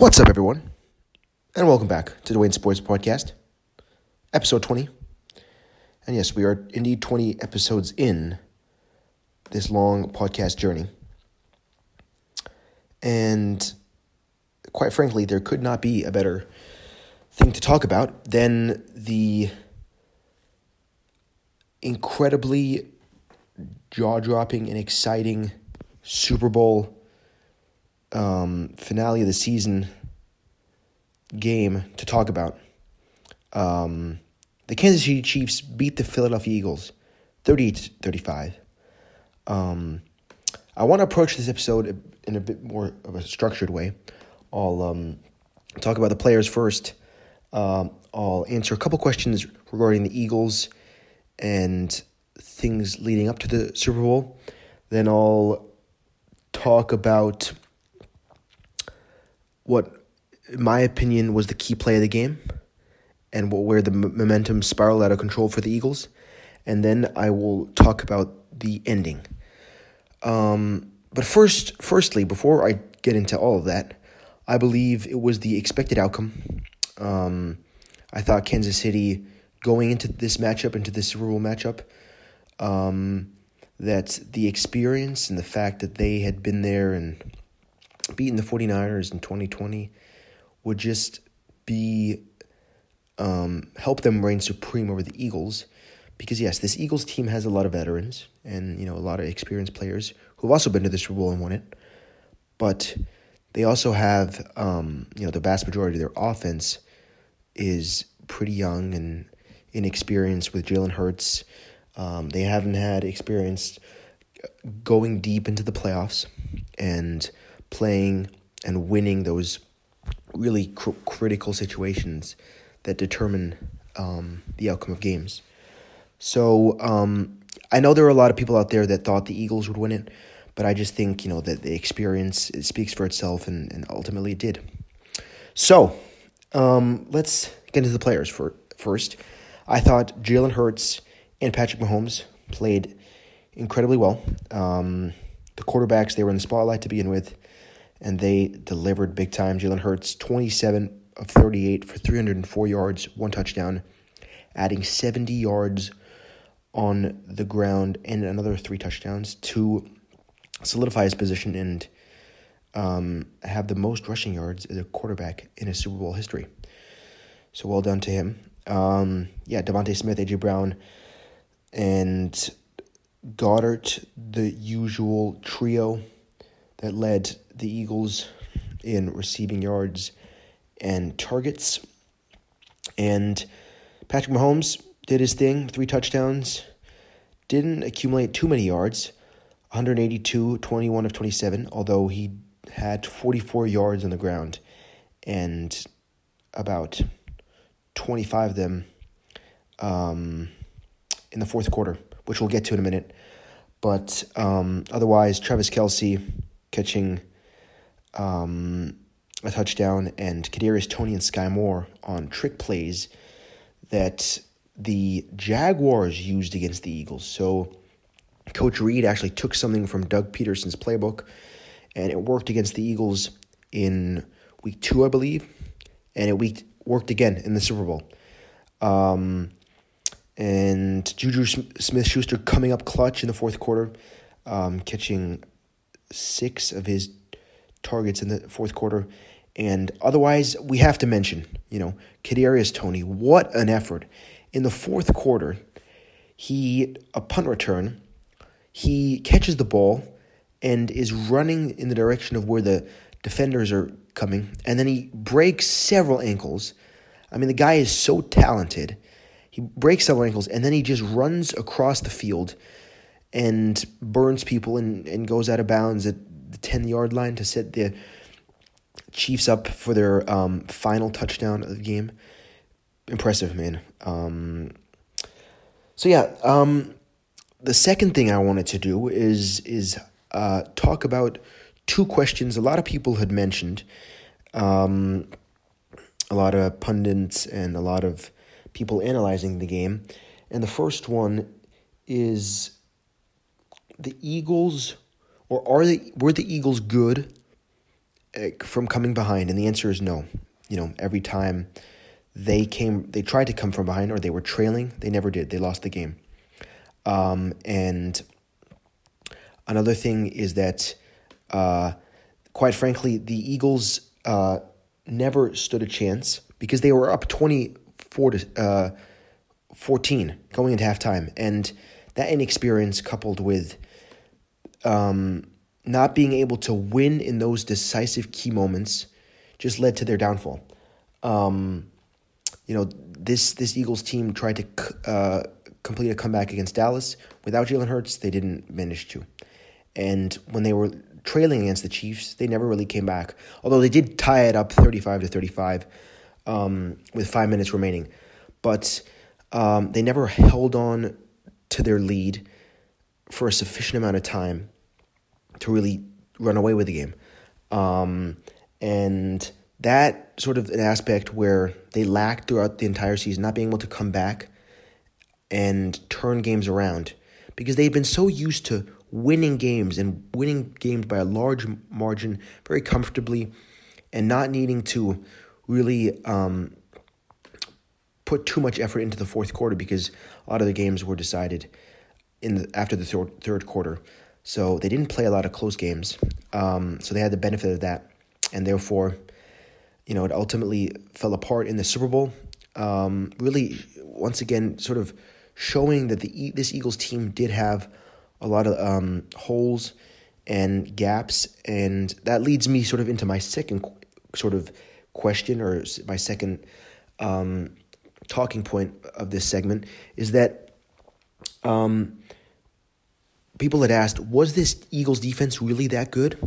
What's up, everyone? And welcome back to the Wayne Sports Podcast, episode 20. And yes, we are indeed 20 episodes in this long podcast journey. And quite frankly, there could not be a better thing to talk about than the incredibly jaw dropping and exciting Super Bowl um, finale of the season game to talk about. Um, the Kansas City Chiefs beat the Philadelphia Eagles 38 35. Um, I want to approach this episode in a bit more of a structured way. I'll um, talk about the players first. Um, I'll answer a couple questions regarding the Eagles and things leading up to the Super Bowl. Then I'll talk about what, in my opinion, was the key play of the game and where the momentum spiraled out of control for the Eagles. And then I will talk about the ending. Um, but first, firstly, before I get into all of that, I believe it was the expected outcome. Um, I thought Kansas City going into this matchup, into this Super Bowl matchup, um, that the experience and the fact that they had been there and beaten the 49ers in 2020 would just be um, help them reign supreme over the Eagles. Because yes, this Eagles team has a lot of veterans and you know a lot of experienced players who've also been to the Super Bowl and won it, but they also have um, you know the vast majority of their offense is pretty young and inexperienced with Jalen Hurts. Um, they haven't had experience going deep into the playoffs and playing and winning those really cr- critical situations that determine um, the outcome of games. So um, I know there are a lot of people out there that thought the Eagles would win it, but I just think you know that the experience speaks for itself, and, and ultimately it did. So um, let's get into the players for first. I thought Jalen Hurts and Patrick Mahomes played incredibly well. Um, the quarterbacks they were in the spotlight to begin with and they delivered big time. Jalen Hurts, 27 of 38 for 304 yards, one touchdown, adding 70 yards on the ground and another three touchdowns to solidify his position and um, have the most rushing yards as a quarterback in his Super Bowl history. So well done to him. Um, yeah, DeVonta Smith, AJ Brown, and Goedert, the usual trio that led the Eagles in receiving yards and targets. And Patrick Mahomes did his thing, three touchdowns, didn't accumulate too many yards, 182, 21 of 27, although he had 44 yards on the ground and about 25 of them um, in the fourth quarter, which we'll get to in a minute. But um, otherwise, Travis Kelce catching um, a touchdown, and Kadarius Toney and Sky Moore on trick plays that the Jaguars used against the Eagles. So Coach Reid actually took something from Doug Pederson's playbook, and it worked against the Eagles in week two, I believe, and it worked again in the Super Bowl. Um, and Juju Smith Schuster coming up clutch in the fourth quarter, um, catching six of his targets in the fourth quarter. And otherwise, we have to mention, you know, Kadarius Toney. What an effort in the fourth quarter! He a punt return. He catches the ball and is running in the direction of where the defenders are coming, and then he breaks several ankles. I mean, the guy is so talented. He breaks several ankles, and then he just runs across the field and burns people and, and goes out of bounds at the 10 yard line to set the Chiefs up for their um, final touchdown of the game. Impressive, man. Um, so, yeah, um, the second thing I wanted to do is, is uh, talk about two questions a lot of people had mentioned. Um, a lot of pundits and a lot of people analyzing the game. And the first one is the Eagles, or are they were the Eagles good uh, from coming behind? And the answer is no. You know, every time they came, they tried to come from behind or they were trailing, they never did. They lost the game. Um, and another thing is that, uh, quite frankly, the Eagles uh, never stood a chance because they were up 24 to uh, 14 going into halftime. And that inexperience coupled with um, not being able to win in those decisive key moments just led to their downfall. Um, you know, this this Eagles team tried to uh, complete a comeback against Dallas without Jalen Hurts. They didn't manage to, and when they were trailing against the Chiefs, they never really came back. Although they did tie it up thirty five to thirty five um, with five minutes remaining, but um, they never held on to their lead for a sufficient amount of time to really run away with the game. Um, and that sort of an aspect where they lacked throughout the entire season, not being able to come back and turn games around because they've been so used to winning games and winning games by a large margin very comfortably and not needing to really um, put too much effort into the fourth quarter because a lot of the games were decided in the, after the third, third quarter. So they didn't play a lot of close games. Um, so they had the benefit of that. And therefore, you know, it ultimately fell apart in the Super Bowl. Um, really, once again, sort of showing that the this Eagles team did have a lot of um, holes and gaps, and that leads me sort of into my second sort of question or my second um, talking point of this segment is that um, people had asked, was this Eagles defense really that good,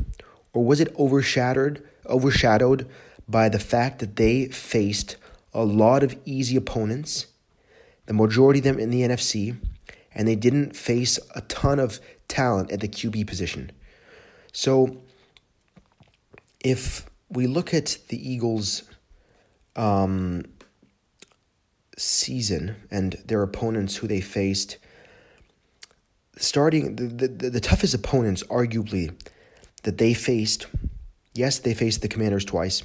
or was it overshadowed overshadowed by the fact that they faced a lot of easy opponents, the majority of them in the NFC, and they didn't face a ton of talent at the QB position. So, if we look at the Eagles' um, season and their opponents who they faced, starting the, the, the toughest opponents, arguably, that they faced, yes, they faced the Commanders twice,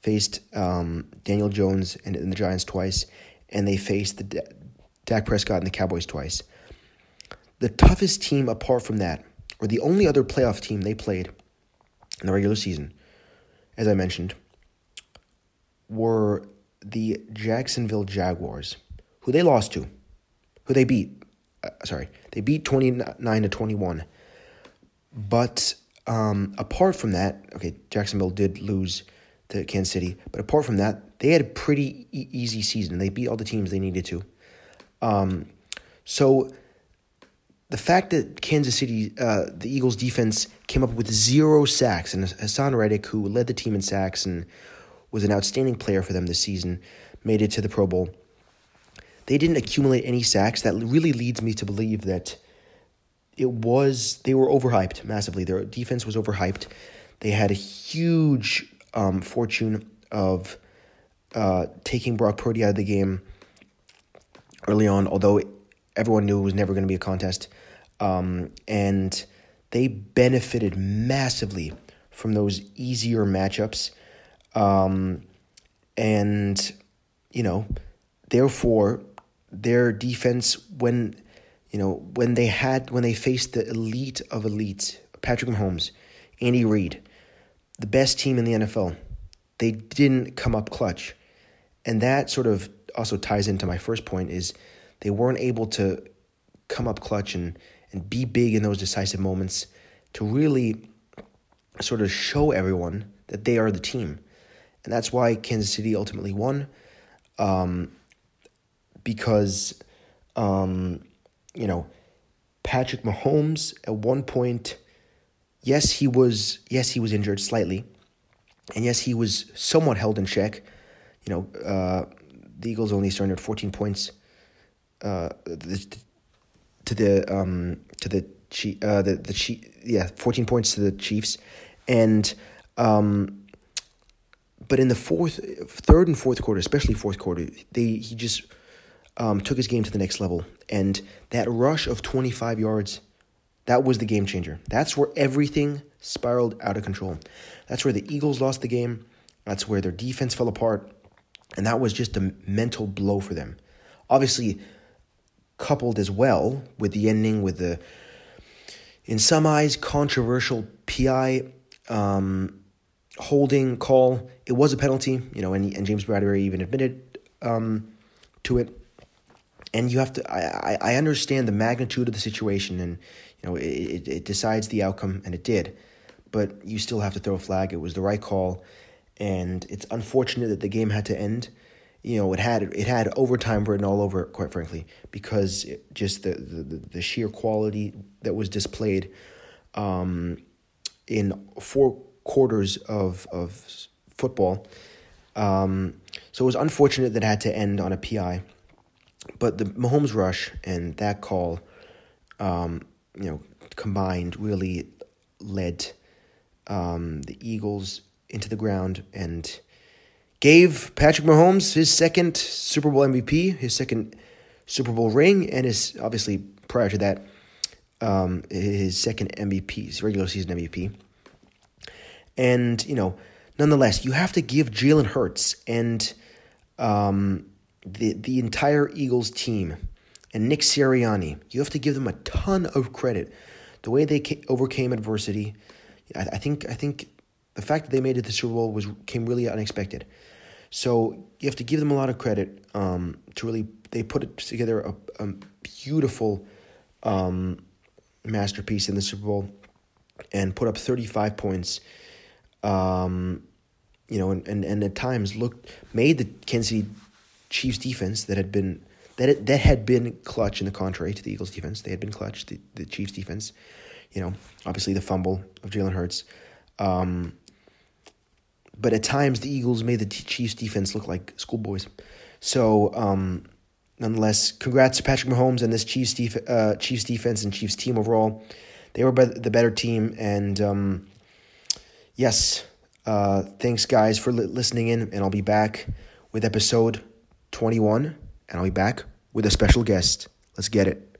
faced um, Daniel Jones and, and, the Giants twice, and they faced the D- Dak Prescott and the Cowboys twice. The toughest team apart from that, or the only other playoff team they played in the regular season, as I mentioned, were the Jacksonville Jaguars, who they lost to, who they beat. Uh, sorry, they beat 29 to 21. But um, apart from that, okay, Jacksonville did lose to Kansas City, but apart from that, they had a pretty e- easy season. They beat all the teams they needed to. Um, so the fact that Kansas City, uh, the Eagles defense came up with zero sacks, and Haason Reddick, who led the team in sacks and was an outstanding player for them this season, made it to the Pro Bowl. They didn't accumulate any sacks. That really leads me to believe that it was they were overhyped massively. Their defense was overhyped. They had a huge um, fortune of uh, taking Brock Purdy out of the game early on, although everyone knew it was never going to be a contest. Um, and they benefited massively from those easier matchups. Um, and, you know, therefore, their defense, when, you know, when they had, when they faced the elite of elites, Patrick Mahomes, Andy Reid, the best team in the NFL, they didn't come up clutch. And that sort of also ties into my first point is they weren't able to come up clutch and and be big in those decisive moments to really sort of show everyone that they are the team. And that's why Kansas City ultimately won. Um, because, um, you know, Patrick Mahomes at one point, yes, he was yes he was injured slightly, and yes, he was somewhat held in check. You know, uh, the Eagles only surrendered 14 points. Uh, to the um to the Chief, uh the the Chief yeah 14 points to the Chiefs and um but in the fourth third and fourth quarter especially fourth quarter they he just um took his game to the next level and that rush of 25 yards That was the game changer. That's where everything spiraled out of control. That's where the Eagles lost the game. That's where their defense fell apart. And that was just a mental blow for them. Obviously, coupled as well with the ending with the, in some eyes, controversial PI um, holding call. It was a penalty, you know, and, and James Bradberry even admitted um, to it. And you have to, I, I understand the magnitude of the situation and, you know, it, it decides the outcome, and it did. But you still have to throw a flag. It was the right call. And it's unfortunate that the game had to end you know, it had it had overtime written all over it, quite frankly, because it, just the, the the sheer quality that was displayed um, in four quarters of of football. Um, so it was unfortunate that it had to end on a PI, but the Mahomes rush and that call, um, you know, combined really led um, the Eagles into the ground and gave Patrick Mahomes his second Super Bowl MVP, his second Super Bowl ring, and his obviously prior to that, um, his second MVP, his regular season MVP. And you know, nonetheless, you have to give Jalen Hurts and um, the the entire Eagles team and Nick Sirianni. You have to give them a ton of credit. The way they overcame adversity, I, I think. I think the fact that they made it to the Super Bowl was came really unexpected. So you have to give them a lot of credit um, to really they put together a, a beautiful um, masterpiece in the Super Bowl and put up 35 points. Um, you know, and, and, and at times looked made the Kansas City Chiefs defense that had been that it, that had been clutch in the contrary to the Eagles defense. They had been clutch the, the Chiefs defense. You know, obviously the fumble of Jalen Hurts. Um, but at times the Eagles made the Chiefs defense look like schoolboys. So, um, nonetheless, congrats to Patrick Mahomes and this Chiefs, def- uh, Chiefs defense and Chiefs team overall. They were the better team, and um, yes, uh, thanks guys for li- listening in, and I'll be back with episode twenty one, and I'll be back with a special guest. Let's get it.